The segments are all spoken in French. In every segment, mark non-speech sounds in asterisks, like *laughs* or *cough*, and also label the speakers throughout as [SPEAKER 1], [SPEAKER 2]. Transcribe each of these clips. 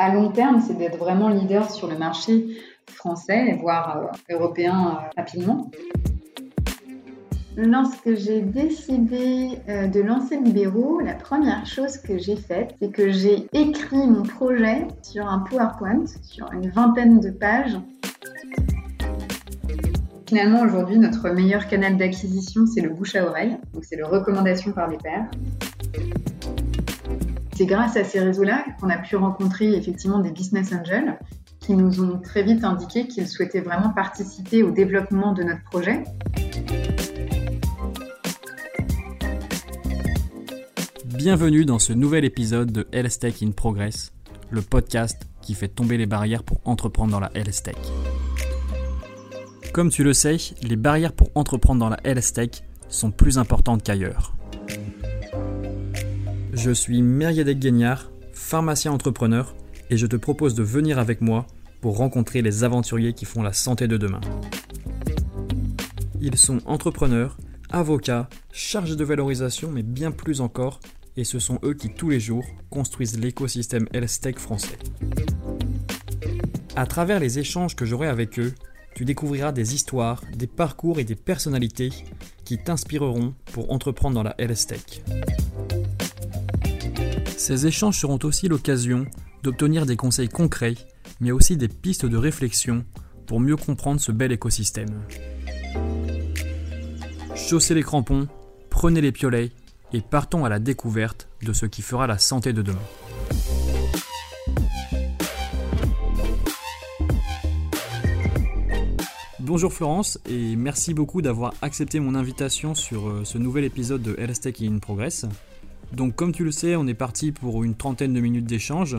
[SPEAKER 1] à long terme, c'est d'être vraiment leader sur le marché français, voire européen rapidement. Lorsque j'ai décidé euh, de lancer Libéraux, la première chose que j'ai faite, c'est que j'ai écrit mon projet sur un PowerPoint, sur une vingtaine de pages. Finalement, aujourd'hui, notre meilleur canal d'acquisition, c'est le bouche à oreille, donc c'est le recommandation par les pairs. C'est grâce à ces réseaux-là qu'on a pu rencontrer effectivement des business angels qui nous ont très vite indiqué qu'ils souhaitaient vraiment participer au développement de notre projet.
[SPEAKER 2] Bienvenue dans ce nouvel épisode de Health Tech in Progress, le podcast qui fait tomber les barrières pour entreprendre dans la Health Tech. Comme tu le sais, les barrières pour entreprendre dans la Health Tech sont plus importantes qu'ailleurs. Je suis Meriadec Guignard, pharmacien entrepreneur, et je te propose de venir avec moi pour rencontrer les aventuriers qui font la santé de demain. Ils sont entrepreneurs, avocats, chargés de valorisation, mais bien plus encore, et ce sont eux qui tous les jours construisent l'écosystème Health français. À travers les échanges que j'aurai avec eux, tu découvriras des histoires, des parcours et des personnalités qui t'inspireront pour entreprendre dans la Health Ces échanges seront aussi l'occasion d'obtenir des conseils concrets, mais aussi des pistes de réflexion pour mieux comprendre ce bel écosystème. Chaussez les crampons, prenez les piolets et partons à la découverte de ce qui fera la santé de demain. Bonjour Florence et merci beaucoup d'avoir accepté mon invitation sur euh, ce nouvel épisode de Health Tech in Progress. Donc comme tu le sais, on est parti pour une trentaine de minutes d'échange.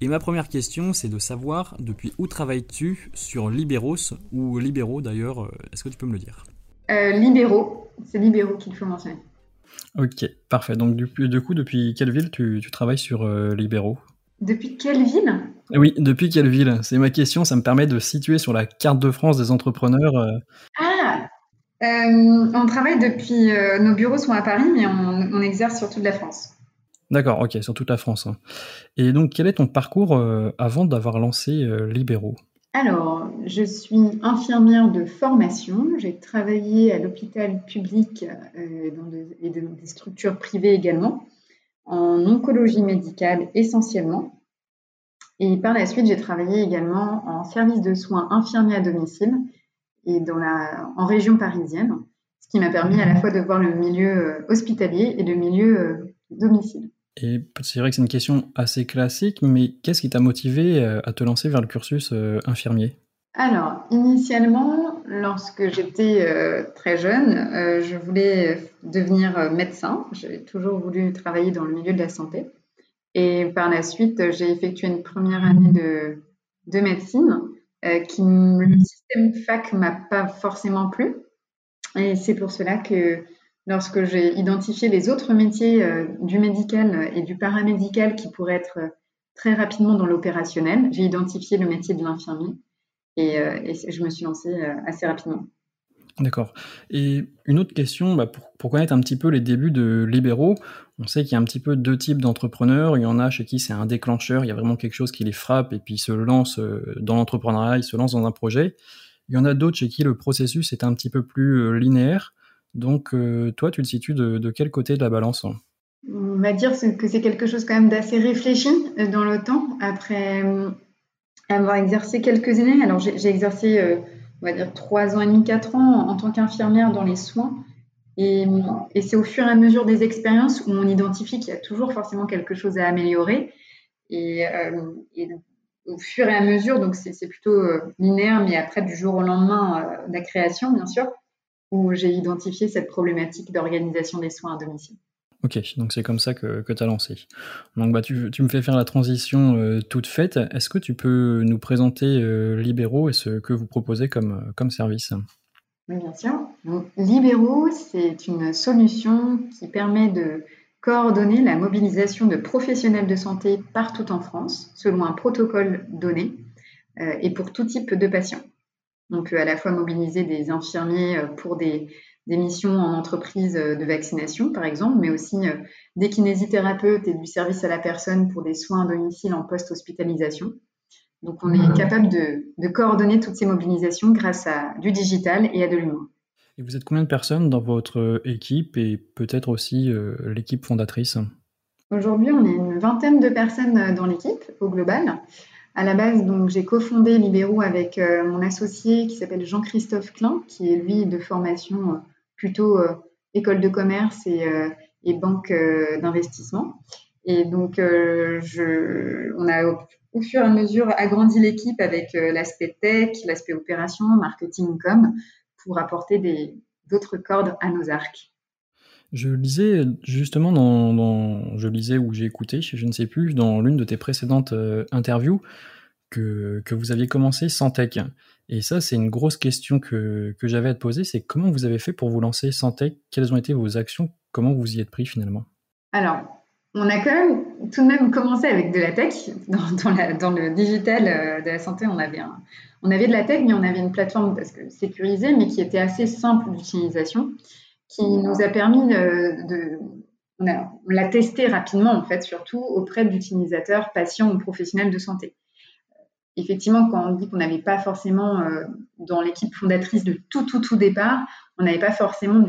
[SPEAKER 2] Et ma première question, c'est de savoir depuis où travailles-tu sur Libéros ou Libéraux d'ailleurs, euh, est-ce que tu peux me le dire?
[SPEAKER 1] Euh, Libéraux, c'est Libéraux qu'il faut mentionner.
[SPEAKER 2] Ok, parfait. Donc du, coup, depuis quelle ville tu, travailles sur euh, Libéraux
[SPEAKER 1] Depuis quelle ville?
[SPEAKER 2] Oui, depuis quelle ville? C'est ma question, ça me permet de situer sur la carte de France des entrepreneurs. Euh.
[SPEAKER 1] Euh, On travaille depuis... nos bureaux sont à Paris, mais on, exerce sur toute la France.
[SPEAKER 2] D'accord, ok, sur toute la France. Hein. Et donc, quel est ton parcours avant d'avoir lancé Libéraux
[SPEAKER 1] alors, je suis infirmière de formation. J'ai travaillé à l'hôpital public euh, et dans des structures privées également, en oncologie médicale essentiellement. Et par la suite, j'ai travaillé également en service de soins infirmiers à domicile et dans la, en région parisienne, ce qui m'a permis à la fois de voir le milieu euh, hospitalier et le milieu euh, domicile.
[SPEAKER 2] Et c'est vrai que c'est une question assez classique, mais qu'est-ce qui t'a motivé euh, à te lancer vers le cursus infirmier?
[SPEAKER 1] Alors, initialement, lorsque j'étais très jeune, je voulais devenir médecin. J'ai toujours voulu travailler dans le milieu de la santé. Et par la suite, j'ai effectué une première année de, de médecine qui, le système fac m'a pas forcément plu. Et c'est pour cela que lorsque j'ai identifié les autres métiers euh, du médical et du paramédical qui pourraient être euh, très rapidement dans l'opérationnel, j'ai identifié le métier de l'infirmier et, euh, je me suis lancée assez rapidement.
[SPEAKER 2] D'accord. Et une autre question, bah, pour, connaître un petit peu les débuts de libéraux, on sait qu'il y a un petit peu deux types d'entrepreneurs. Il y en a chez qui c'est un déclencheur, il y a vraiment quelque chose qui les frappe et puis ils se lancent dans l'entrepreneuriat, ils se lancent dans un projet. Il y en a d'autres chez qui le processus est un petit peu plus linéaire. Donc, euh, toi, tu le situes de, quel côté de la balance?
[SPEAKER 1] On va dire que c'est quelque chose quand même d'assez réfléchi euh, dans le temps. Après euh, avoir exercé quelques années, alors j'ai exercé, on va dire, trois ans et demi, quatre ans en tant qu'infirmière dans les soins. Et, c'est au fur et à mesure des expériences où on identifie qu'il y a toujours forcément quelque chose à améliorer. Et, au fur et à mesure, donc c'est plutôt linéaire, mais après du jour au lendemain de la création, bien sûr, où j'ai identifié cette problématique d'organisation des soins à domicile.
[SPEAKER 2] Ok, donc c'est comme ça que, que tu as lancé. Donc bah, tu, tu, me fais faire la transition euh, toute faite. Est-ce que tu peux nous présenter euh, Libéraux et ce que vous proposez comme, comme service?
[SPEAKER 1] Oui, bien sûr. Libéraux, c'est une solution qui permet de coordonner la mobilisation de professionnels de santé partout en France selon un protocole donné euh, et pour tout type de patients. Donc, à la fois mobiliser des infirmiers euh, pour des des missions en entreprise de vaccination, par exemple, mais aussi des kinésithérapeutes et du service à la personne pour des soins à domicile en post-hospitalisation. Donc, on est capable de, coordonner toutes ces mobilisations grâce à du digital et à de l'humain.
[SPEAKER 2] Et vous êtes combien de personnes dans votre équipe et peut-être aussi euh, l'équipe fondatrice?
[SPEAKER 1] Aujourd'hui, on est une vingtaine de personnes dans l'équipe au global. À la base, donc, j'ai cofondé Libéraux avec euh, mon associé qui s'appelle Jean-Christophe Klein, qui est lui de formation euh, plutôt école de commerce et, et banque d'investissement. Et donc, on a au fur et à mesure agrandi l'équipe avec euh, l'aspect tech, l'aspect opération, marketing, com, pour apporter d'autres cordes à nos arcs.
[SPEAKER 2] Je lisais justement dans, je lisais ou j'ai écouté, je ne sais plus, dans l'une de tes précédentes euh, interviews que, vous aviez commencé sans tech. Et ça, c'est une grosse question que, que j'avais à te poser, c'est comment vous avez fait pour vous lancer sans tech? Quelles ont été vos actions? Comment vous y êtes pris finalement?
[SPEAKER 1] Alors, on a quand même tout de même commencé avec de la tech. *laughs* Dans, le digital euh, de la santé, on avait, on avait de la tech, mais on avait une plateforme parce que sécurisée, mais qui était assez simple d'utilisation, qui nous a permis de. on, l'a testé rapidement, en fait, surtout auprès d'utilisateurs, patients ou professionnels de santé. Effectivement, quand on dit qu'on n'avait pas forcément, euh, dans l'équipe fondatrice de tout, tout, tout départ, on n'avait pas forcément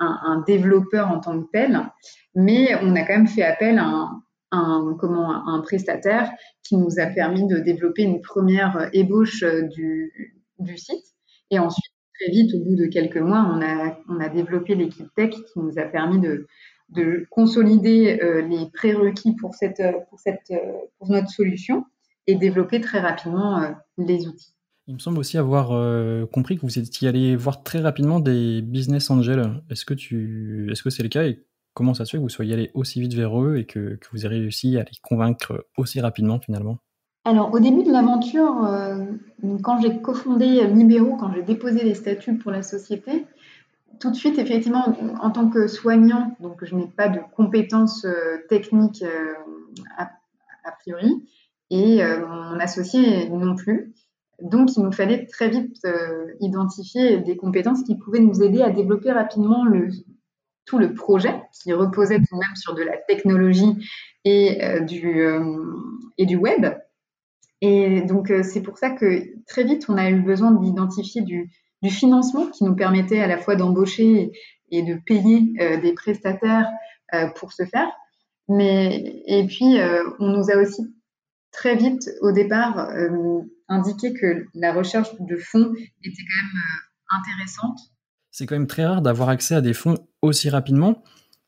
[SPEAKER 1] un, développeur en tant que tel, mais on a quand même fait appel à un, comment, un prestataire qui nous a permis de développer une première ébauche du, site. Et ensuite, très vite, au bout de quelques mois, on a, on a développé l'équipe tech qui nous a permis de, de consolider euh, les prérequis pour, cette, pour, cette, pour notre solution et développer très rapidement euh, les outils.
[SPEAKER 2] Il me semble aussi avoir euh, compris que vous étiez allé voir très rapidement des business angels. Est-ce que tu, est-ce que c'est le cas et comment ça se fait que vous soyez allé aussi vite vers eux et que, vous ayez réussi à les convaincre aussi rapidement finalement?
[SPEAKER 1] Alors au début de l'aventure, euh, quand j'ai cofondé Libéraux, quand j'ai déposé les statuts pour la société, tout de suite, effectivement, en tant que soignant, donc je n'ai pas de compétences euh, techniques a, priori, et mon associé non plus. Donc, il nous fallait très vite euh, identifier des compétences qui pouvaient nous aider à développer rapidement le, tout le projet, qui reposait tout de même sur de la technologie et, euh, du, euh, et du web. Et donc, c'est pour ça que très vite, on a eu besoin d'identifier du, du, financement qui nous permettait à la fois d'embaucher et de payer des prestataires pour ce faire. Mais, et puis, on nous a aussi très vite, au départ, indiqué que la recherche de fonds était quand même euh, intéressante.
[SPEAKER 2] C'est quand même très rare d'avoir accès à des fonds aussi rapidement.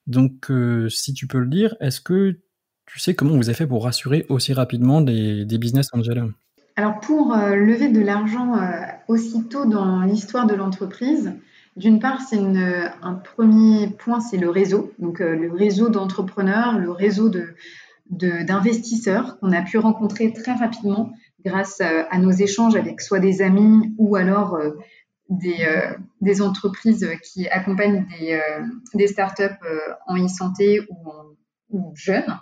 [SPEAKER 2] Donc, euh, si tu peux le dire, est-ce que tu sais comment vous avez fait pour rassurer aussi rapidement des, business angels?
[SPEAKER 1] Alors, pour euh, lever de l'argent aussitôt dans l'histoire de l'entreprise, d'une part, c'est un premier point, c'est le réseau. Donc, le réseau d'entrepreneurs, le réseau d'investisseurs qu'on a pu rencontrer très rapidement grâce euh, à nos échanges avec soit des amis ou alors euh, des, euh, des, entreprises qui accompagnent des, startups en e-santé ou, ou jeunes.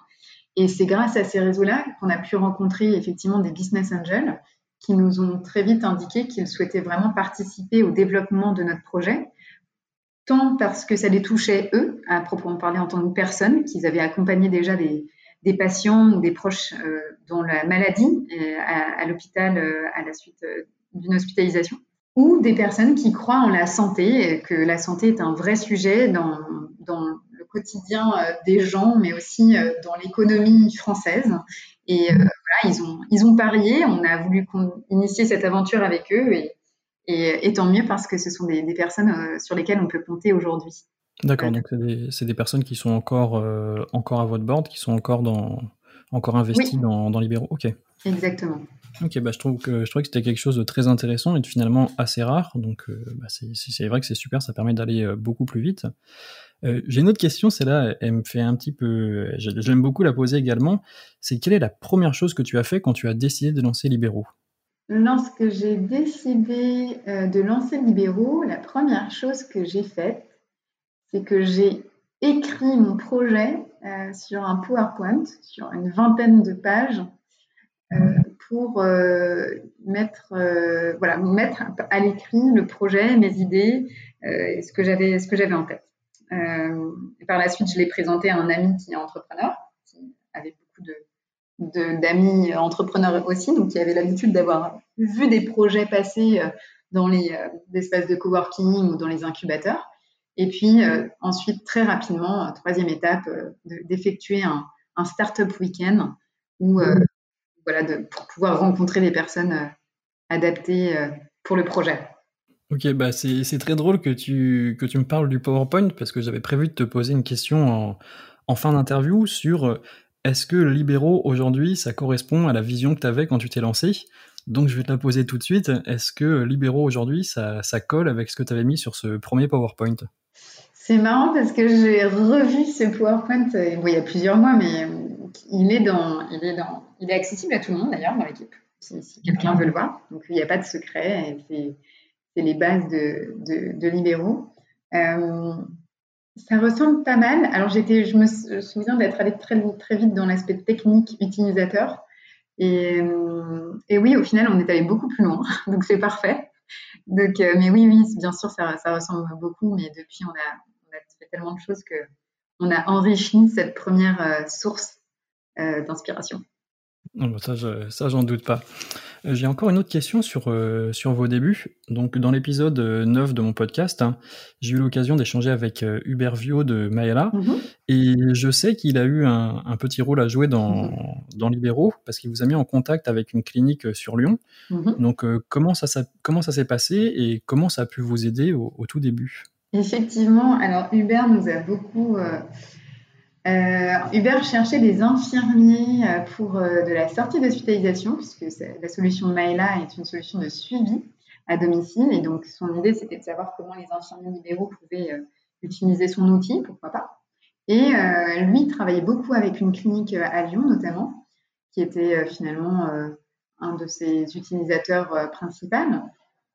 [SPEAKER 1] Et c'est grâce à ces réseaux-là qu'on a pu rencontrer effectivement des business angels qui nous ont très vite indiqué qu'ils souhaitaient vraiment participer au développement de notre projet, tant parce que ça les touchait eux, à proprement parler en tant que personnes, qu'ils avaient accompagné déjà des, des patients ou des proches euh, dont la maladie à, l'hôpital euh, à la suite euh, d'une hospitalisation, ou des personnes qui croient en la santé, que la santé est un vrai sujet dans, dans le quotidien des gens, mais aussi dans l'économie française. Et voilà, ils ont, ils ont parié, on a voulu initier cette aventure avec eux, et, tant mieux parce que ce sont des personnes sur lesquelles on peut compter aujourd'hui.
[SPEAKER 2] D'accord, donc c'est des, personnes qui sont encore, euh, encore à votre board, qui sont encore, dans, encore investies dans, dans Libéraux. Ok.
[SPEAKER 1] Exactement.
[SPEAKER 2] Ok, bah, je, trouve que, je trouve que c'était quelque chose de très intéressant et finalement assez rare. Donc euh, bah, c'est vrai que c'est super, ça permet d'aller euh, beaucoup plus vite. J'ai une autre question, celle-là, elle me fait un petit peu. J'aime beaucoup la poser également. C'est quelle est la première chose que tu as fait quand tu as décidé de lancer Libéraux
[SPEAKER 1] Lorsque j'ai décidé de lancer Libéraux, la première chose que j'ai faite, c'est que j'ai écrit mon projet euh, sur un PowerPoint, sur une vingtaine de pages, euh, pour euh, mettre, voilà, mettre à l'écrit le projet, mes idées, ce que j'avais en tête. par la suite, je l'ai présenté à un ami qui est entrepreneur, qui avait beaucoup de d'amis entrepreneurs aussi, donc qui avaient l'habitude d'avoir vu des projets passer dans les espaces de coworking ou dans les incubateurs. Et puis ensuite, très rapidement, troisième étape, d'effectuer un, un startup week-end où voilà, de, pour pouvoir rencontrer des personnes euh, adaptées euh, pour le projet.
[SPEAKER 2] Ok, bah c'est très drôle que tu, que tu me parles du PowerPoint parce que j'avais prévu de te poser une question en, en fin d'interview sur euh, est-ce que libéraux aujourd'hui ça correspond à la vision que tu avais quand tu t'es lancé? Donc je vais te la poser tout de suite. Est-ce que libéraux aujourd'hui ça, ça, colle avec ce que tu avais mis sur ce premier PowerPoint?
[SPEAKER 1] C'est marrant parce que j'ai revu ce PowerPoint il y a plusieurs mois, mais il est dans, il est dans il est accessible à tout le monde d'ailleurs dans l'équipe, si, quelqu'un veut le voir. Donc il n'y a pas de secret, c'est les bases de, de, libéraux. Euh, ça ressemble pas mal. Alors j'étais, je me souviens d'être allée très, très vite dans l'aspect technique utilisateur. Et, euh, oui, au final, on est allé beaucoup plus loin, *laughs* donc c'est parfait. Donc, euh, mais oui, oui, bien sûr, ça, ressemble beaucoup, mais depuis, on a, fait tellement de choses que on a enrichi cette première source d'inspiration.
[SPEAKER 2] Ça, ça, j'en doute pas. Euh, j'ai encore une autre question sur, euh, sur vos débuts. Donc, dans l'épisode 9 de mon podcast, hein, j'ai eu l'occasion d'échanger avec euh, Hubert Vio de Maëla. Mm-hmm. Et je sais qu'il a eu un, un, petit rôle à jouer dans, mm-hmm. dans Libéraux parce qu'il vous a mis en contact avec une clinique sur Lyon. Mm-hmm. Donc, comment ça, ça, comment ça s'est passé et comment ça a pu vous aider au, au tout début?
[SPEAKER 1] Effectivement, alors Hubert nous a beaucoup euh, Hubert cherchait des infirmiers euh, pour euh, de la sortie d'hospitalisation, puisque la solution Maëla est une solution de suivi à domicile. Et donc, son idée, c'était de savoir comment les infirmiers libéraux pouvaient utiliser son outil, pourquoi pas. Et lui travaillait beaucoup avec une clinique à Lyon, notamment, qui était finalement un de ses utilisateurs principaux.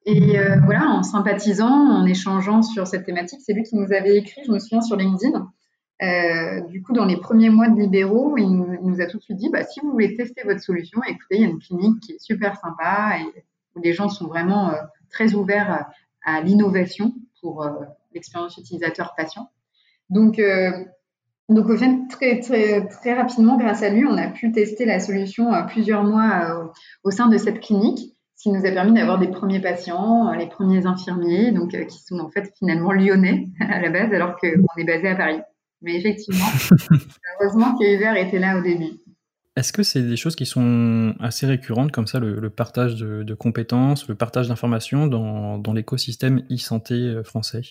[SPEAKER 1] Et voilà, en sympathisant, en échangeant sur cette thématique, c'est lui qui nous avait écrit, je me souviens, sur LinkedIn, euh, du coup, dans les premiers mois de libéraux, il nous, a tout de suite dit bah, si vous voulez tester votre solution, écoutez, il y a une clinique qui est super sympa et où les gens sont vraiment euh, très ouverts à, l'innovation pour euh, l'expérience utilisateur-patient. Donc, donc, au fait, très, très, très rapidement, grâce à lui, on a pu tester la solution plusieurs mois au sein de cette clinique, qui nous a permis d'avoir des premiers patients, les premiers infirmiers, donc qui sont en fait finalement lyonnais *laughs* à la base, alors qu'on est basé à Paris. Mais effectivement, *laughs* heureusement qu'Hiver était là au début.
[SPEAKER 2] Est-ce que c'est des choses qui sont assez récurrentes, comme ça, le, partage de, compétences, le partage d'informations dans, dans l'écosystème e-santé euh, français?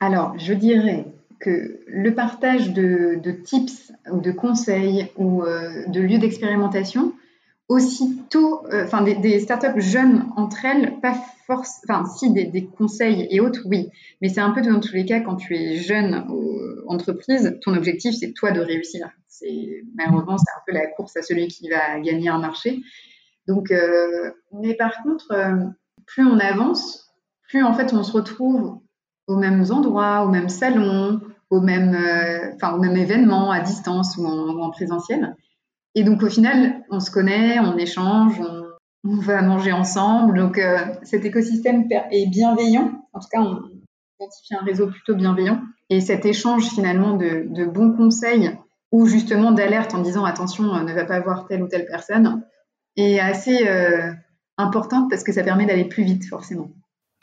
[SPEAKER 1] Alors, je dirais que le partage de, tips ou de conseils ou euh, de lieux d'expérimentation, aussitôt, euh, enfin des, startups jeunes entre elles, pas force, enfin si des, conseils et autres, oui, mais c'est un peu dans tous les cas quand tu es jeune entreprise, ton objectif c'est toi de réussir. C'est malheureusement c'est un peu la course à celui qui va gagner un marché. Donc, euh, mais par contre, euh, plus on avance, plus en fait on se retrouve aux mêmes endroits, aux mêmes salons, aux mêmes, enfin aux mêmes événements à distance ou en présentiel. Et donc au final, on se connaît, on échange, on, va manger ensemble. Donc euh, cet écosystème est bienveillant. En tout cas, on identifie un réseau plutôt bienveillant. Et cet échange finalement de, bons conseils ou justement d'alerte en disant attention, ne va pas voir telle ou telle personne est assez euh, importante parce que ça permet d'aller plus vite forcément.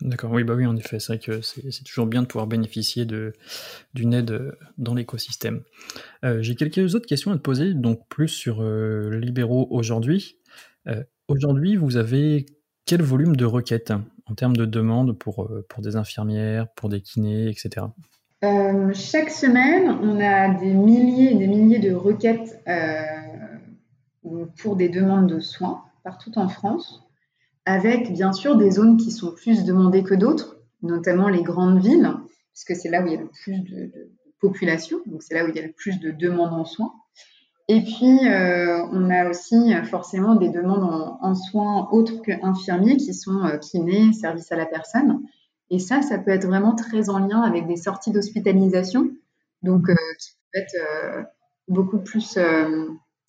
[SPEAKER 2] D'accord, oui, bah oui, en effet, c'est vrai que c'est toujours bien de pouvoir bénéficier d'une aide euh, dans l'écosystème. Euh, j'ai quelques autres questions à te poser, donc plus sur euh, Libéraux aujourd'hui. aujourd'hui, vous avez quel volume de requêtes en termes de demandes pour, pour des infirmières, pour des kinés, etc.
[SPEAKER 1] chaque semaine, on a des milliers et des milliers de requêtes pour des demandes de soins partout en France avec bien sûr des zones qui sont plus demandées que d'autres, notamment les grandes villes, puisque c'est là où il y a le plus de, population, donc c'est là où il y a le plus de demandes en soins. Et puis, euh, on a aussi forcément des demandes en, soins autres qu'infirmiers qui sont euh, kinés, services à la personne. Et ça, ça peut être vraiment très en lien avec des sorties d'hospitalisation, donc euh, qui peuvent être beaucoup plus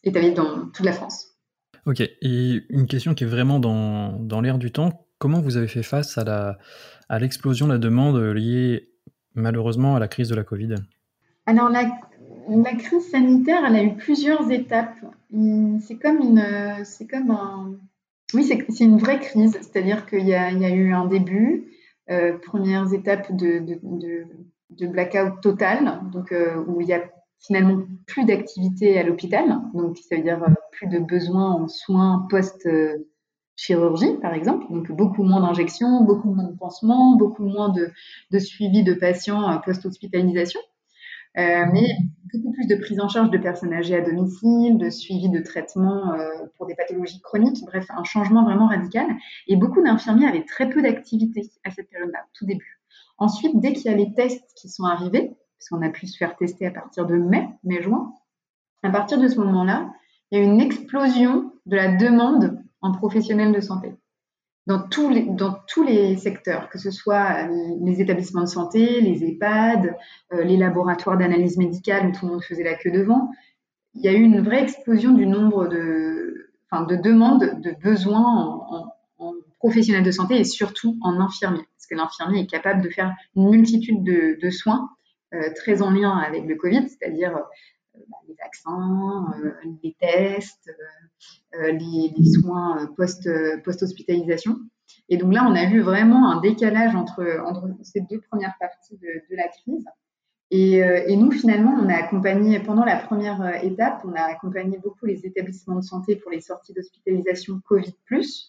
[SPEAKER 1] établies dans toute la France.
[SPEAKER 2] Ok, et une question qui est vraiment dans, dans l'air du temps. comment vous avez fait face à à l'explosion de la demande liée malheureusement à la crise de la Covid?
[SPEAKER 1] Alors la, crise sanitaire, elle a eu plusieurs étapes. C'est comme une, comme un, oui, c'est une vraie crise. C'est-à-dire qu'il y, a eu un début, euh, premières étapes de, de, blackout total, donc euh, où il y a finalement plus d'activité à l'hôpital, donc ça veut dire euh, plus de besoins en soins post chirurgie, par exemple, donc beaucoup moins d'injections, beaucoup moins de pansements, beaucoup moins de, de suivi de patients euh, post-hospitalisation, euh, mais beaucoup plus de prise en charge de personnes âgées à domicile, de suivi de traitement euh, pour des pathologies chroniques, bref, un changement vraiment radical. Et beaucoup d'infirmiers avaient très peu d'activité à cette période-là, tout début. Ensuite, dès qu'il y a les tests qui sont arrivés, puisqu'on a pu se faire tester à partir de mai, mai-juin, à partir de ce moment-là, il y a une explosion de la demande en professionnels de santé. Dans tous, les, secteurs, que ce soit les établissements de santé, les EHPAD, euh, les laboratoires d'analyse médicale où tout le monde faisait la queue devant, il y a eu une vraie explosion du nombre de, demandes, de besoins en, professionnels de santé et surtout en infirmiers, parce que l'infirmier est capable de faire une multitude de, soins euh, très en lien avec le Covid, c'est-à-dire euh, bah, les vaccins, les tests, euh, les, soins post, post-hospitalisation. Et donc là, on a vu vraiment un décalage entre, ces deux premières parties de, la crise. Et, euh, nous, finalement, on a accompagné, pendant la première euh, étape, on a accompagné beaucoup les établissements de santé pour les sorties d'hospitalisation Covid+.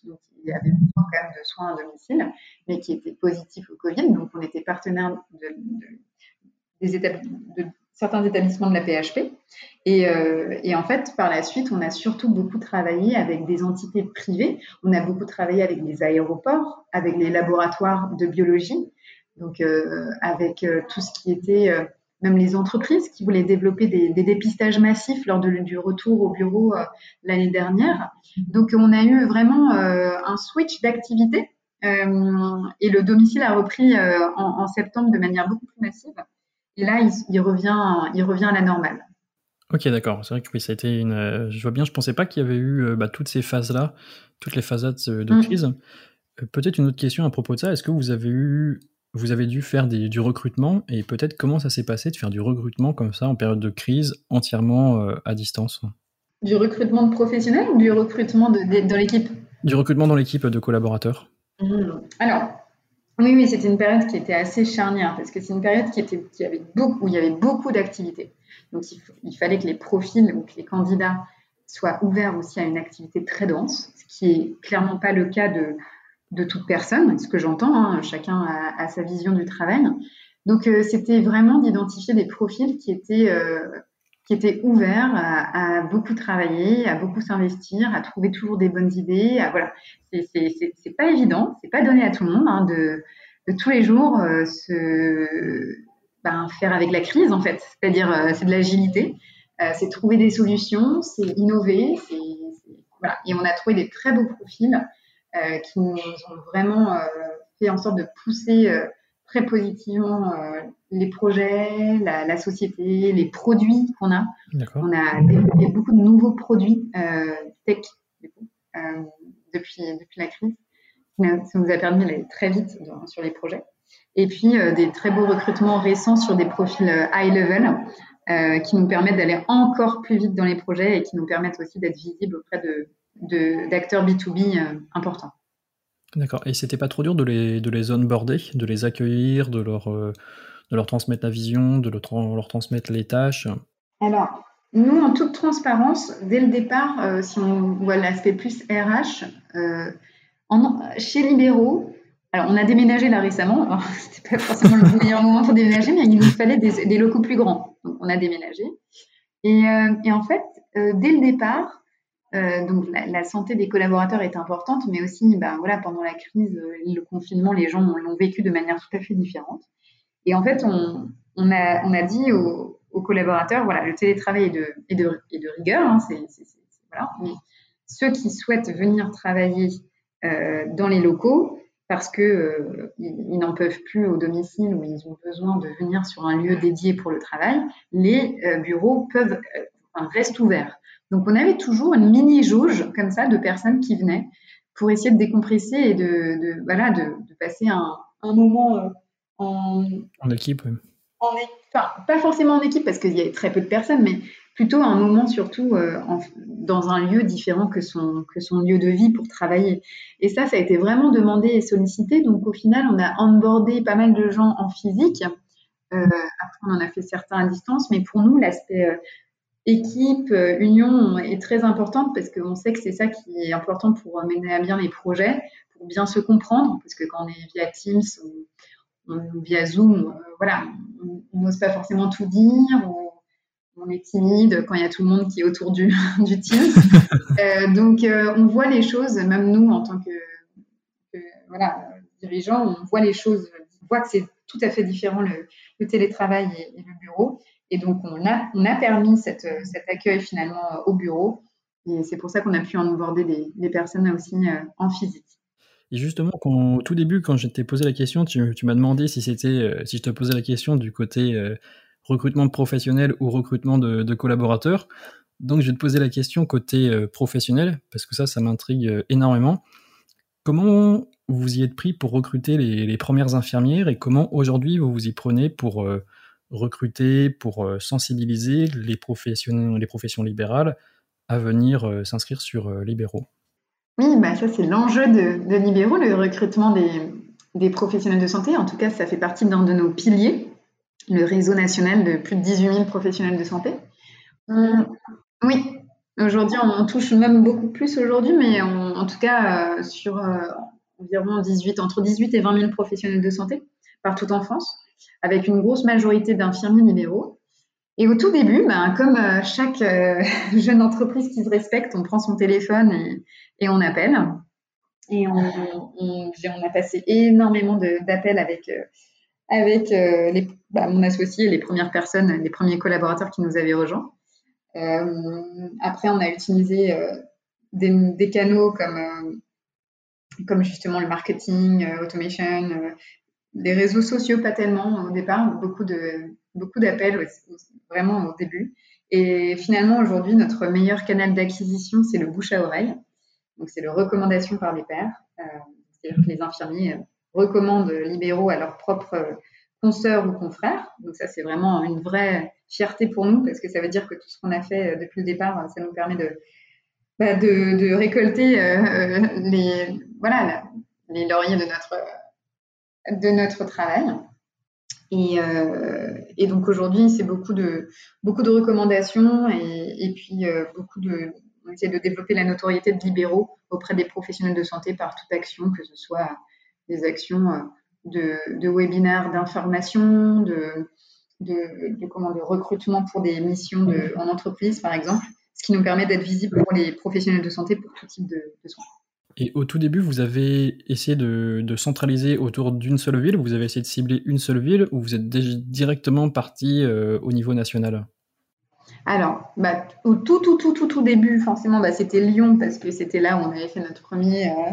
[SPEAKER 1] Donc, il y avait besoin quand même de soins à domicile, mais qui étaient positifs au Covid. Donc, on était partenaire de, des établissements, de certains établissements de la PHP. Euh, et, en fait, par la suite, on a surtout beaucoup travaillé avec des entités privées. On a beaucoup travaillé avec les aéroports, avec les laboratoires de biologie, donc euh, avec euh, tout ce qui était, même les entreprises qui voulaient développer des, dépistages massifs lors de, du retour au bureau l'année dernière. Donc, on a eu vraiment un switch d'activité. et le domicile a repris en, en septembre de manière beaucoup plus massive. Et là, il, revient, il revient à la normale.
[SPEAKER 2] Ok, d'accord. C'est vrai que oui, ça a été une. Euh, je vois bien, je pensais pas qu'il y avait eu euh, bah, toutes ces phases-là, toutes les phases de mm. crise. Euh, peut-être une autre question à propos de ça. Est-ce que vous avez eu, vous avez dû faire du recrutement et peut-être comment ça s'est passé de faire du recrutement comme ça en période de crise entièrement à distance?
[SPEAKER 1] Du recrutement de professionnels ou du recrutement de, dans l'équipe?
[SPEAKER 2] Du recrutement dans l'équipe de collaborateurs.
[SPEAKER 1] Mm. Alors, oui, oui, c'était une période qui était assez charnière parce que c'est une période qui était, qui avait beaucoup, où il y avait beaucoup d'activités. Donc, il, fallait que les profils ou que les candidats soient ouverts aussi à une activité très dense, ce qui est clairement pas le cas de, de toute personne, ce que j'entends. Hein, chacun a, sa vision du travail. Donc, euh, c'était vraiment d'identifier des profils qui étaient euh, qui était ouvert à, beaucoup travailler, à beaucoup s'investir, à trouver toujours des bonnes idées. À, voilà, c'est pas évident, c'est pas donné à tout le monde hein, de, tous les jours euh, se ben, faire avec la crise en fait. C'est-à-dire euh, c'est de l'agilité, euh, c'est trouver des solutions, c'est innover, voilà. Et on a trouvé des très beaux profils qui nous ont vraiment fait en sorte de pousser très positivement euh, les projets, la, société, les produits qu'on a. On a développé beaucoup de nouveaux produits euh, tech euh, depuis, depuis la crise. Ça nous a permis d'aller très vite sur les projets. Et puis des très beaux recrutements récents sur des profils high level qui nous permettent d'aller encore plus vite dans les projets et qui nous permettent aussi d'être visibles auprès d'acteurs de, B2B importants.
[SPEAKER 2] D'accord. Et c'était pas trop dur de les, de les onboarder, de les accueillir, de leur, euh, de leur transmettre la vision, de leur, transmettre les tâches?
[SPEAKER 1] Alors, nous, en toute transparence, dès le départ, euh, si on voit l'aspect plus RH, euh, chez Libéraux, alors on a déménagé là récemment, *laughs* c'était pas forcément le meilleur moment pour déménager, mais il nous fallait des, des locaux plus grands. Donc on a déménagé. Et, et en fait, dès le départ, euh, donc la, santé des collaborateurs est importante, mais aussi ben, voilà, pendant la crise, euh, le confinement, les gens l'ont vécu de manière tout à fait différente. Et en fait, on, a, dit aux, collaborateurs, voilà, le télétravail est de, rigueur, hein, c'est, voilà, mais ceux qui souhaitent venir travailler euh, dans les locaux, parce que n'en peuvent plus au domicile ou ils ont besoin de venir sur un lieu dédié pour le travail, les bureaux peuvent, restent ouverts. Donc, on avait toujours une mini jauge comme ça de personnes qui venaient pour essayer de décompresser et de, de voilà, de, de, passer un, un moment euh, en,
[SPEAKER 2] en équipe. Oui.
[SPEAKER 1] En, enfin, pas forcément en équipe parce qu'il y a très peu de personnes, mais plutôt un moment surtout euh, en, dans un lieu différent que son, que son lieu de vie pour travailler. Et ça, ça a été vraiment demandé et sollicité. Donc au final, on a onboardé pas mal de gens en physique. Euh, après, on en a fait certains à distance, mais pour nous, l'aspect équipe, euh, union est très importante parce qu'on sait que c'est ça qui est important pour mener à bien les projets, pour bien se comprendre, parce que quand on est via Teams ou, ou via Zoom, euh, voilà, on n'ose pas forcément tout dire, ou on est timide quand il y a tout le monde qui est autour du, *laughs* du Teams. *laughs* euh, donc, euh, on voit les choses, même nous, en tant que, que voilà, dirigeants, on voit les choses, on voit que c'est tout à fait différent le, le télétravail et, et, le bureau. Et donc, on a, on a permis cette, cet accueil finalement au bureau. Et c'est pour ça qu'on a pu en aborder des, des personnes aussi euh, en physique.
[SPEAKER 2] Et justement, quand, au tout début, quand je t'ai posé la question, tu, tu m'as demandé si c'était, euh, si je te posais la question du côté euh, recrutement de professionnels ou recrutement de, collaborateurs. Donc, je vais te poser la question côté euh, professionnel, parce que ça, ça m'intrigue énormément. Comment vous y êtes pris pour recruter les, premières infirmières et comment aujourd'hui vous vous y prenez pour recruter, pour euh, sensibiliser les professions, les professions libérales à venir euh, s'inscrire sur euh, Libéraux
[SPEAKER 1] Oui, bah ça c'est l'enjeu de, Libéraux, le recrutement des, professionnels de santé. En tout cas, ça fait partie d'un de nos piliers, le réseau national de plus de 18 000 professionnels de santé. Oui, aujourd'hui on, touche même beaucoup plus aujourd'hui, mais en tout cas sur environ 18, entre 18 et 20 000 professionnels de santé partout en France, avec une grosse majorité d'infirmiers libéraux. Et au tout début, ben, comme euh, chaque euh, *laughs* jeune entreprise qui se respecte, on prend son téléphone et, on appelle. Et on, on, a passé énormément d'appels avec, euh, avec les, bah, mon associé, les premières personnes, les premiers collaborateurs qui nous avaient rejoints. après, on a utilisé des, des, canaux comme, comme justement le marketing, automation, les réseaux sociaux, pas tellement au départ, beaucoup de beaucoup d'appels vraiment au début. Et finalement, aujourd'hui, notre meilleur canal d'acquisition, c'est le bouche à oreille. Donc, c'est le recommandation par les pairs. Euh, C'est-à-dire que les infirmiers euh, recommandent libéraux à leurs propres consoeurs ou confrères. Donc, ça, c'est vraiment une vraie fierté pour nous parce que ça veut dire que tout ce qu'on a fait euh, depuis le départ, ça nous permet de, bah, de, récolter euh, les, voilà, les lauriers de notre, de notre travail. Et, euh, et, donc aujourd'hui, c'est beaucoup de, recommandations et, puis euh, beaucoup de, on essaie de développer la notoriété de libéraux auprès des professionnels de santé par toute action, que ce soit des actions euh, de, de webinaires d'information, de, recrutement pour des missions en entreprise, par exemple, ce qui nous permet d'être visible pour les professionnels de santé pour tout type de, de soins.
[SPEAKER 2] Et au tout début, vous avez essayé de, de centraliser autour d'une seule ville, vous avez essayé de cibler une seule ville, ou vous êtes directement parti euh, au niveau national?
[SPEAKER 1] Alors, bah, au tout, tout, tout, tout, tout début, forcément, bah, c'était Lyon, parce que c'était là où on avait fait notre premier... Euh,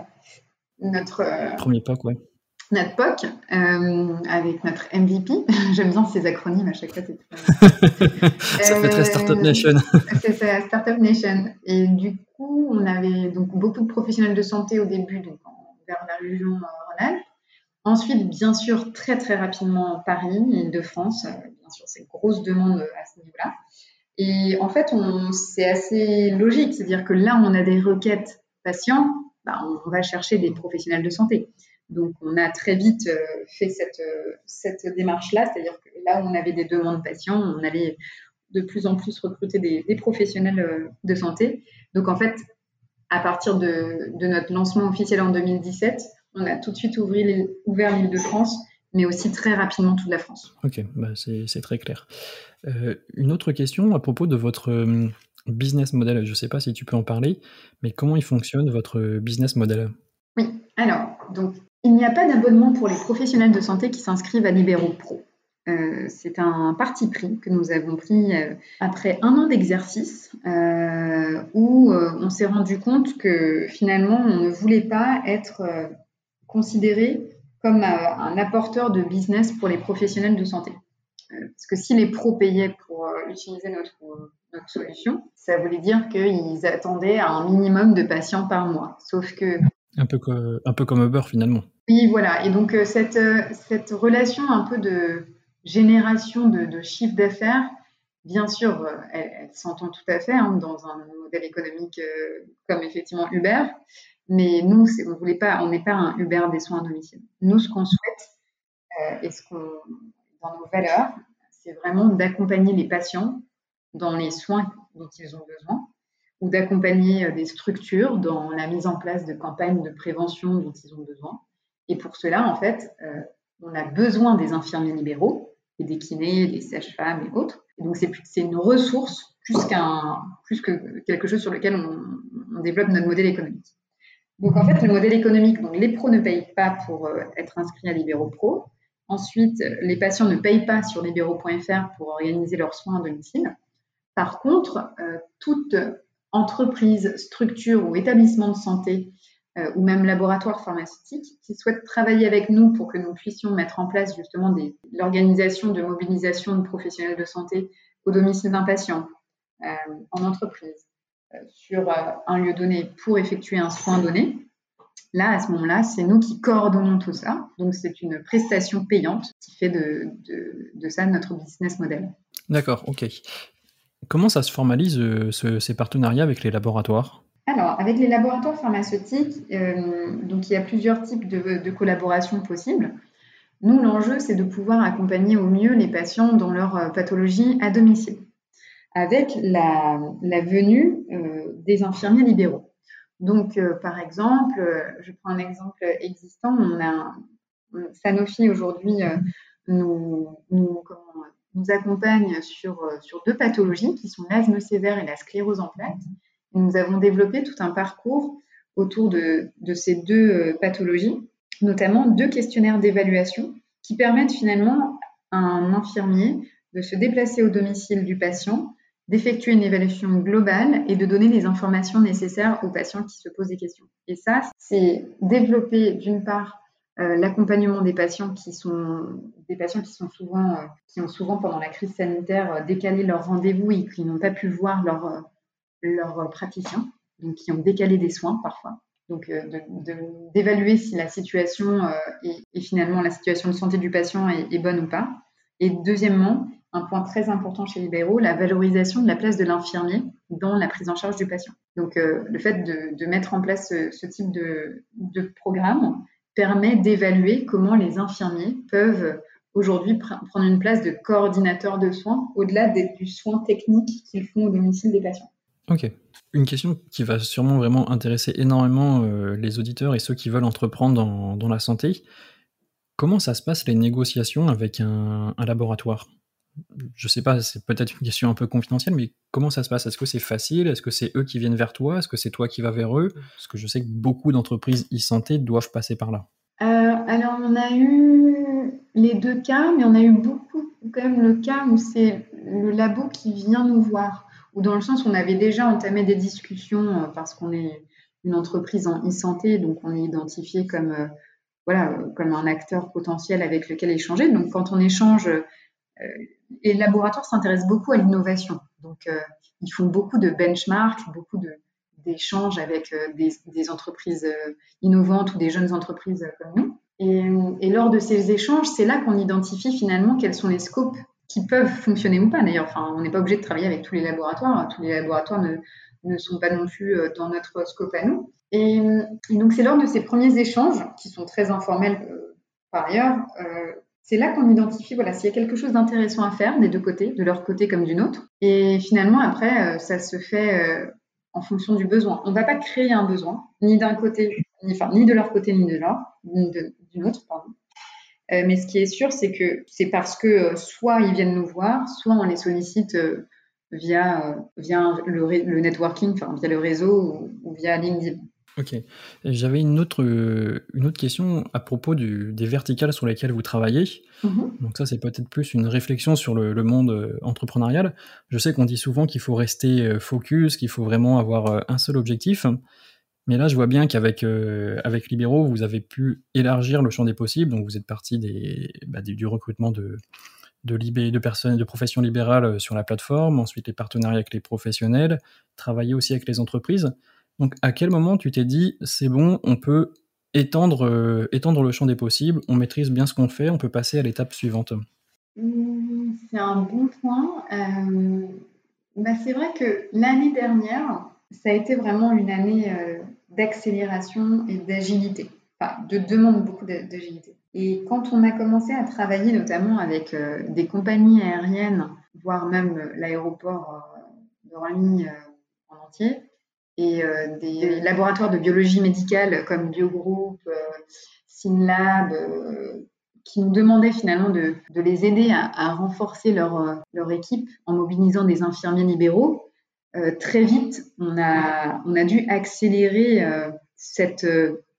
[SPEAKER 1] notre, euh,
[SPEAKER 2] premier POC, ouais.
[SPEAKER 1] Notre POC, avec notre MVP. *laughs* J'aime bien ces acronymes à chaque fois. *laughs*
[SPEAKER 2] ça fait très Startup Nation. *laughs*
[SPEAKER 1] C'est ça, Startup Nation. Et du coup, on avait donc beaucoup de professionnels de santé au début, donc vers la région Rhône-Alpes. Ensuite, bien sûr, très très rapidement Paris, Île-de-France. Bien sûr, c'est une grosse demande à ce niveau-là. Et en fait, c'est assez logique, c'est-à-dire que là, on a des requêtes patients, bah, on va chercher des professionnels de santé. Donc, on a très vite euh, fait cette, euh, cette démarche-là, c'est-à-dire que là où on avait des demandes patients, on allait de plus en plus recruter des, des professionnels euh, de santé. Donc, en fait, à partir de, de, notre lancement officiel en 2017, on a tout de suite ouvert, ouvert l'île de France, mais aussi très rapidement toute la France.
[SPEAKER 2] Ok, bah c'est très clair. Euh, une autre question à propos de votre business model. Je ne sais pas si tu peux en parler, mais comment il fonctionne votre business model?
[SPEAKER 1] Oui, alors, donc, il n'y a pas d'abonnement pour les professionnels de santé qui s'inscrivent à Libéraux Pro. Euh, c'est un parti pris que nous avons pris euh, après un an d'exercice euh, où on s'est rendu compte que finalement on ne voulait pas être considéré comme un apporteur de business pour les professionnels de santé. parce que si les pros payaient pour utiliser notre, solution, ça voulait dire qu'ils attendaient un minimum de patients par mois. Sauf que
[SPEAKER 2] Un peu, un peu comme Uber finalement.
[SPEAKER 1] Oui, voilà. Et donc cette, cette relation un peu de génération de, chiffre d'affaires, bien sûr, elle, s'entend tout à fait hein, dans un modèle économique comme effectivement Uber, mais nous, on voulait pas, on n'est pas un Uber des soins à domicile. Nous, ce qu'on souhaite et ce qu'on, dans nos valeurs, c'est vraiment d'accompagner les patients dans les soins dont ils ont besoin ou d'accompagner euh, des structures dans la mise en place de campagnes de prévention dont ils ont besoin. Et pour cela, en fait, euh, on a besoin des infirmiers libéraux, et des kinés, des sages-femmes et autres. Et donc, c'est une ressource plus, qu'un, plus que quelque chose sur lequel on, développe notre modèle économique. Donc, en fait, le modèle économique, donc les pros ne payent pas pour euh, être inscrits à Libéraux Pro. Ensuite, les patients ne payent pas sur libéraux.fr pour organiser leurs soins à domicile. Par contre, euh, toute entreprise, structure ou établissement de santé euh, ou même laboratoire pharmaceutique qui souhaite travailler avec nous pour que nous puissions mettre en place justement l'organisation de mobilisation de professionnels de santé au domicile d'un patient, euh, en entreprise, sur un lieu donné pour effectuer un soin donné, Là, à ce moment-là, c'est nous qui coordonnons tout ça. Donc, c'est une prestation payante qui fait de, ça notre business model.
[SPEAKER 2] D'accord, ok. Comment ça se formalise euh, ces partenariats avec les laboratoires?
[SPEAKER 1] Alors, avec les laboratoires pharmaceutiques, euh, donc il y a plusieurs types de, collaborations possibles. Nous, l'enjeu, c'est de pouvoir accompagner au mieux les patients dans leur euh, pathologie à domicile, avec la, venue des infirmiers libéraux. Donc, par exemple, je prends un exemple existant, on a Sanofi aujourd'hui nous, accompagne sur, deux pathologies qui sont l'asthme sévère et la sclérose en plaques. nous avons développé tout un parcours autour de, ces deux pathologies, notamment deux questionnaires d'évaluation qui permettent finalement à un infirmier de se déplacer au domicile du patient d'effectuer une évaluation globale et de donner les informations nécessaires aux patients qui se posent des questions. Et ça, c'est développer d'une part euh, l'accompagnement des patients qui sont des patients qui sont souvent euh, qui ont souvent pendant la crise sanitaire euh, décalé leur rendez-vous et qui n'ont pas pu voir leur leur praticien, donc qui ont décalé des soins parfois. Donc d'évaluer si la situation et finalement la situation de santé du patient est, bonne ou pas. Et deuxièmement, un point très important chez Libéraux, la valorisation de la place de l'infirmier dans la prise en charge du patient. Donc, le fait de, mettre en place ce, type de, programme permet d'évaluer comment les infirmiers peuvent aujourd'hui prendre une place de coordinateur de soins au-delà du soin technique qu'ils font au domicile des patients.
[SPEAKER 2] Ok. Une question qui va sûrement vraiment intéresser énormément euh, les auditeurs et ceux qui veulent entreprendre dans, la santé. Comment ça se passe les négociations avec un laboratoire? Je sais pas, c'est peut-être une question un peu confidentielle, mais comment ça se passe? Est-ce que c'est facile? Est-ce que c'est eux qui viennent vers toi? Est-ce que c'est toi qui vas vers eux? Parce que je sais que beaucoup d'entreprises e-santé doivent passer par là.
[SPEAKER 1] Euh, alors, on a eu les deux cas, mais on a eu beaucoup, quand même, le cas où c'est le labo qui vient nous voir, ou dans le sens où on avait déjà entamé des discussions euh, parce qu'on est une entreprise en e-santé, donc on est identifié comme, euh, voilà, comme un acteur potentiel avec lequel échanger. Donc, quand on échange le laboratoire s'intéresse beaucoup à l'innovation. Donc, euh, ils font beaucoup de benchmarks, beaucoup d'échanges avec euh, des, entreprises euh, innovantes ou des jeunes entreprises comme nous. Et, lors de ces échanges, c'est là qu'on identifie finalement quels sont les scopes qui peuvent fonctionner ou pas. D'ailleurs, enfin, on n'est pas obligé de travailler avec tous les laboratoires. Tous les laboratoires ne sont pas non plus dans notre scope à nous. Et, donc, c'est lors de ces premiers échanges, qui sont très informels par ailleurs, c'est là qu'on identifie voilà, s'il y a quelque chose d'intéressant à faire des deux côtés, de leur côté comme du nôtre. Et finalement, après, euh, ça se fait euh, en fonction du besoin. On ne va pas créer un besoin, ni d'un côté, ni, de leur côté, ni de leur, ni du nôtre, pardon. Euh, mais ce qui est sûr, c'est que c'est parce que soit ils viennent nous voir, soit on les sollicite via, via le, le, networking, enfin, via le réseau ou via LinkedIn.
[SPEAKER 2] Ok. J'avais une autre, une autre question à propos des verticales sur lesquelles vous travaillez. Mm-hmm. Donc ça, c'est peut-être plus une réflexion sur le, monde euh, entrepreneurial. Je sais qu'on dit souvent qu'il faut rester euh, focus, qu'il faut vraiment avoir euh, un seul objectif. Mais là, je vois bien qu'avec avec Libéraux, vous avez pu élargir le champ des possibles. Donc vous êtes parti des, bah, du recrutement de, de, de personnes, de professions libérales sur la plateforme, ensuite les partenariats avec les professionnels, travailler aussi avec les entreprises. Donc à quel moment tu t'es dit c'est bon, on peut étendre, euh, étendre le champ des possibles, on maîtrise bien ce qu'on fait, on peut passer à l'étape suivante?
[SPEAKER 1] Mmh, C'est un bon point. Euh, bah, c'est vrai que l'année dernière, ça a été vraiment une année euh, d'accélération et d'agilité, enfin, de demande beaucoup d'agilité. Et quand on a commencé à travailler notamment avec des compagnies aériennes, voire même l'aéroport d'Orly en entier, et euh, des laboratoires de biologie médicale comme Biogroup, euh, SynLab, euh, qui nous demandaient finalement de, de les aider à, renforcer leur, leur, équipe en mobilisant des infirmiers libéraux. très vite, on a, on a dû accélérer cette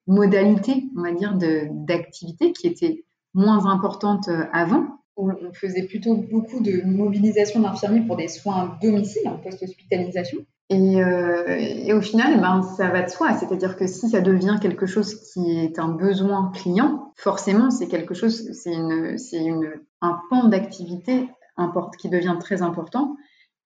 [SPEAKER 1] modalité, on va dire, d'activité qui était moins importante avant. On faisait plutôt beaucoup de mobilisation d'infirmiers pour des soins à domicile, en post-hospitalisation. Et, euh, et, au final, ben, ça va de soi. C'est-à-dire que si ça devient quelque chose qui est un besoin client, forcément, c'est quelque chose, c'est une, c'est une, un pan d'activité qui devient très important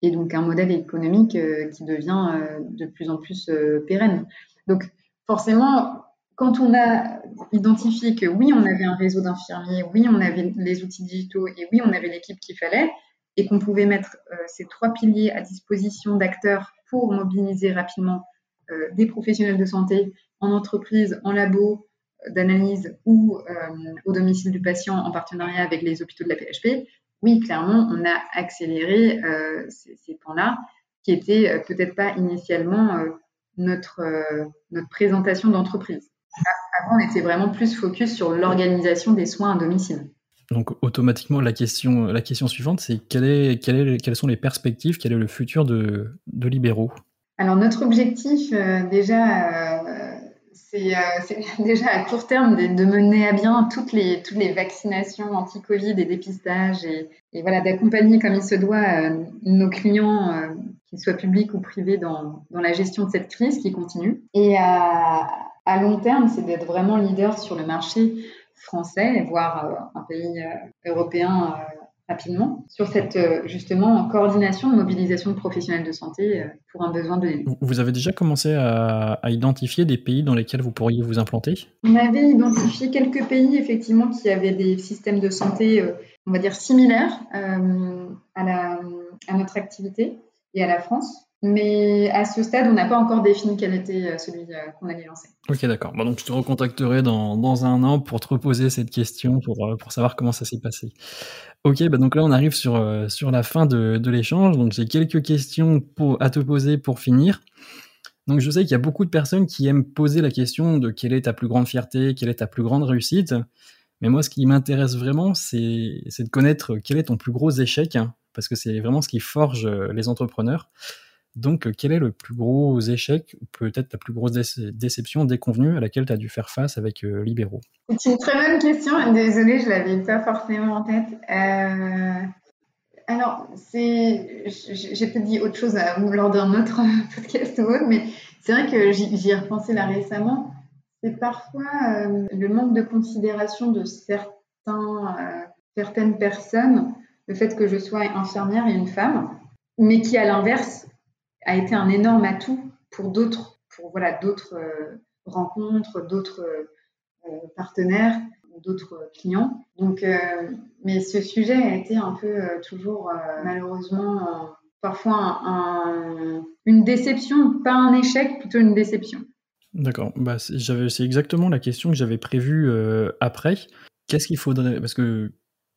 [SPEAKER 1] et donc un modèle économique euh, qui devient euh, de plus en plus pérenne. Donc, forcément, quand on a identifié que oui, on avait un réseau d'infirmiers, oui, on avait les outils digitaux et oui, on avait l'équipe qu'il fallait, et qu'on pouvait mettre euh, ces trois piliers à disposition d'acteurs pour mobiliser rapidement euh, des professionnels de santé en entreprise, en labo euh, d'analyse ou au domicile du patient en partenariat avec les hôpitaux de la PHP, oui, clairement, on a accéléré ces, ces là qui étaient peut-être pas initialement notre, notre présentation d'entreprise. Avant, on était vraiment plus focus sur l'organisation des soins à domicile.
[SPEAKER 2] Donc automatiquement, la question, la question suivante, c'est quelle est, est, quelles sont les perspectives, quel est le futur de, de Libéraux
[SPEAKER 1] Alors notre objectif, euh, déjà, euh, c'est euh, *laughs* déjà à court terme de, mener à bien toutes les, toutes les vaccinations anti-Covid et dépistage et, voilà, d'accompagner comme il se doit nos clients, qu'ils soient publics ou privés, dans, dans, la gestion de cette crise qui continue. Et à long terme, c'est d'être vraiment leader sur le marché français, voire euh, un pays euh, européen euh, rapidement sur cette justement coordination de mobilisation de professionnels de santé pour un besoin de
[SPEAKER 2] Vous avez déjà commencé à, identifier des pays dans lesquels vous pourriez vous implanter?
[SPEAKER 1] On avait identifié quelques pays effectivement qui avaient des systèmes de santé, on va dire, similaires à, la, à notre activité et à la France. Mais à ce stade, on n'a pas encore défini quel était euh, celui euh, qu'on allait lancer.
[SPEAKER 2] Ok, d'accord. Donc je te recontacterai dans, dans, un an pour te reposer cette question, pour, euh, pour savoir comment ça s'est passé. Ok, bah donc là on arrive sur, sur la fin de, de l'échange. Donc j'ai quelques questions à te poser pour finir. Donc je sais qu'il y a beaucoup de personnes qui aiment poser la question de quelle est ta plus grande fierté, quelle est ta plus grande réussite. Mais moi, ce qui m'intéresse vraiment, c'est de connaître quel est ton plus gros échec, hein, parce que c'est vraiment ce qui forge les entrepreneurs. Donc, quel est le plus gros échec, ou peut-être ta plus grosse déception déconvenue à laquelle tu as dû faire face avec euh, Libéraux
[SPEAKER 1] C'est une très bonne question. Désolée, je ne l'avais pas forcément en tête. Euh, alors, c'est, j'ai peut-être dit autre chose lors d'un autre *laughs* podcast ou autre, mais c'est vrai que j'y, ai repensé là récemment. C'est parfois euh, le manque de considération de certains, certaines personnes, le fait que je sois infirmière et une femme, mais qui, à l'inverse, a été un énorme atout pour d'autres, pour voilà, d'autres euh, rencontres, d'autres euh, partenaires, d'autres clients. Donc, euh, mais ce sujet a été un peu toujours malheureusement parfois une déception, pas un échec, plutôt une déception.
[SPEAKER 2] D'accord. Bah, c'est exactement la question que j'avais prévue après. Qu'est-ce qu'il faudrait Parce que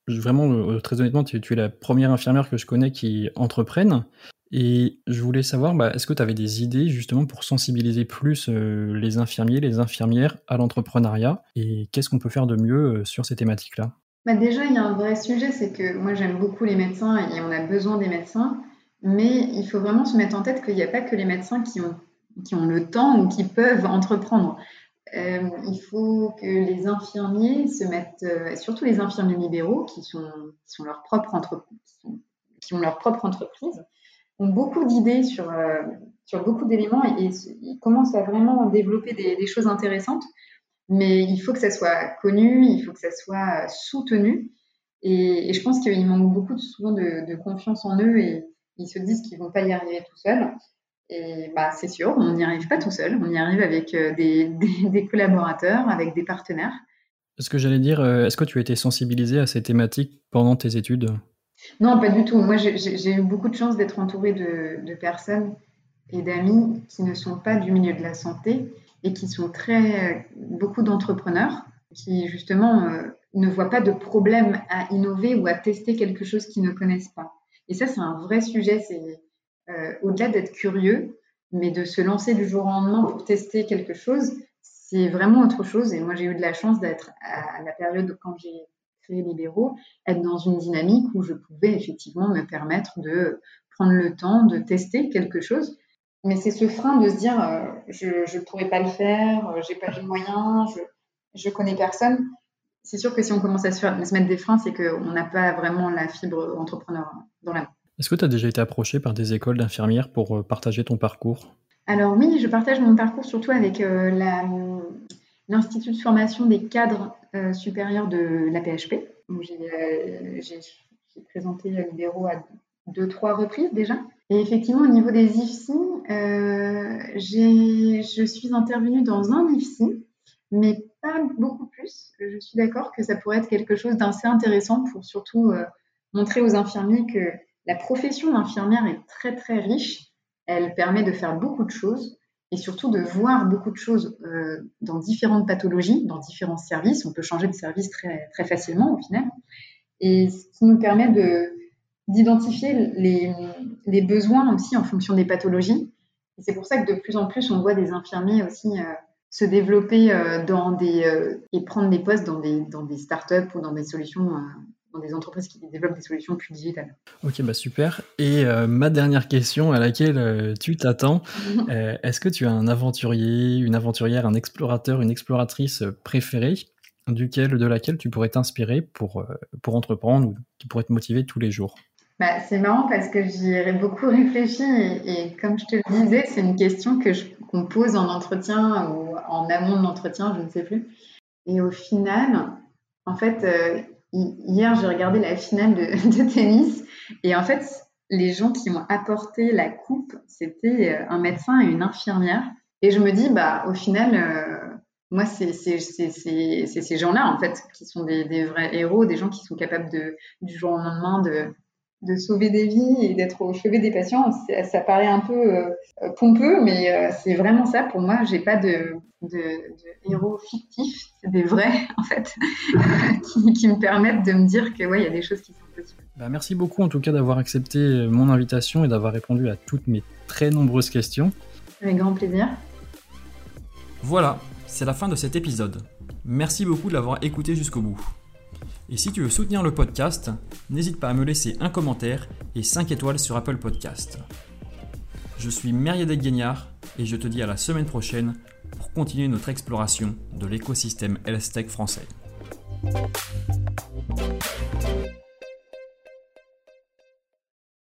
[SPEAKER 2] vraiment, très honnêtement, tu, tu, es la première infirmière que je connais qui entreprenne. Et je voulais savoir, bah, est-ce que tu avais des idées justement pour sensibiliser plus euh, les infirmiers, les infirmières à l'entrepreneuriat? Et qu'est-ce qu'on peut faire de mieux euh, sur ces thématiques-là?
[SPEAKER 1] Bah Déjà, il y a un vrai sujet, c'est que moi j'aime beaucoup les médecins et on a besoin des médecins, mais il faut vraiment se mettre en tête qu'il n'y a pas que les médecins qui ont, qui ont le temps ou qui peuvent entreprendre. Euh, il faut que les infirmiers se mettent, surtout les infirmiers libéraux qui sont, qui sont leur propre qui ont leur propre entreprise, ont beaucoup d'idées sur, euh, sur beaucoup d'éléments et, ils commencent à vraiment développer des, choses intéressantes. Mais il faut que ça soit connu, il faut que ça soit soutenu. Et, je pense qu'il manque beaucoup souvent de, confiance en eux et ils se disent qu'ils vont pas y arriver tout seuls. Et bah, c'est sûr, on n'y arrive pas tout seul, on y arrive avec *laughs* des, des, collaborateurs, avec des partenaires.
[SPEAKER 2] Est-ce que j'allais dire, est-ce que tu as été sensibilisée à ces thématiques pendant tes études?
[SPEAKER 1] Non, pas du tout. Moi, j'ai eu beaucoup de chance d'être entourée de, personnes et d'amis qui ne sont pas du milieu de la santé et qui sont très beaucoup d'entrepreneurs qui justement euh, ne voient pas de problème à innover ou à tester quelque chose qu'ils ne connaissent pas. Et ça, c'est un vrai sujet. C'est euh, au-delà d'être curieux, mais de se lancer du jour au lendemain pour tester quelque chose, c'est vraiment autre chose. Et moi, j'ai eu de la chance d'être à la période quand j'ai Libéraux, être dans une dynamique où je pouvais effectivement me permettre de prendre le temps de tester quelque chose. Mais c'est ce frein de se dire, euh, je ne pourrais pas le faire, j'ai pas les moyens, je, je connais personne. C'est sûr que si on commence à se, mettre des freins, c'est qu'on n'a pas vraiment la fibre entrepreneur dans la main.
[SPEAKER 2] Est-ce que tu as déjà été approché par des écoles d'infirmières pour euh, partager ton parcours?
[SPEAKER 1] Alors oui, je partage mon parcours surtout avec euh, l'Institut de formation des cadres euh, supérieurs de la PHP. J'ai présenté Libéraux à deux, trois reprises déjà. Et effectivement, au niveau des IFSI, je suis intervenue dans un IFSI, mais pas beaucoup plus. Je suis d'accord que ça pourrait être quelque chose d'assez intéressant pour surtout euh, montrer aux infirmiers que la profession d'infirmière est très très riche. Elle permet de faire beaucoup de choses et surtout de voir beaucoup de choses euh, dans différentes pathologies, dans différents services. On peut changer de service très, très facilement au final. Et ce qui nous permet de, d'identifier les, les, besoins aussi en fonction des pathologies. C'est pour ça que de plus en plus, on voit des infirmiers aussi euh, se développer euh, dans des et prendre des postes dans des dans des startups ou dans des solutions dans des entreprises qui développent des solutions plus digitales.
[SPEAKER 2] Ok, bah super. Et ma dernière question à laquelle tu t'attends, *laughs* est-ce que tu as un aventurier, une aventurière, un explorateur, une exploratrice préférée duquel, de laquelle tu pourrais t'inspirer pour, pour entreprendre ou qui pourrait te motiver tous les jours?
[SPEAKER 1] Bah, C'est marrant parce que j'y ai beaucoup *laughs* réfléchi et, et, comme je te le disais, c'est une question que je qu'on pose en entretien ou en amont de l'entretien, je ne sais plus. Et au final, en fait, euh, hier, j'ai regardé la finale *laughs* de, tennis et en fait, les gens qui m'ont apporté la coupe, c'était euh, un médecin et une infirmière. Et je me dis, bah, au final, euh, moi, c'est ces gens-là, en fait, qui sont des, des, vrais héros, des gens qui sont capables de, du jour au lendemain de, de sauver des vies et d'être au chevet des patients, ça paraît un peu euh, pompeux, mais euh, c'est vraiment ça. Pour moi, j'ai pas de, héros fictifs, c'est des vrais *laughs* en fait, *laughs* qui, me permettent de me dire que ouais, il y a des choses qui sont possibles.
[SPEAKER 2] Bah, merci beaucoup en tout cas d'avoir accepté mon invitation et d'avoir répondu à toutes mes très nombreuses questions.
[SPEAKER 1] Avec grand plaisir.
[SPEAKER 2] Voilà, c'est la fin de cet épisode. Merci beaucoup de l'avoir écouté jusqu'au bout. Et si tu veux soutenir le podcast, n'hésite pas à me laisser un commentaire et 5 étoiles sur Apple Podcast. Je suis Meriadec Guignard et je te dis à la semaine prochaine pour continuer notre exploration de l'écosystème health français.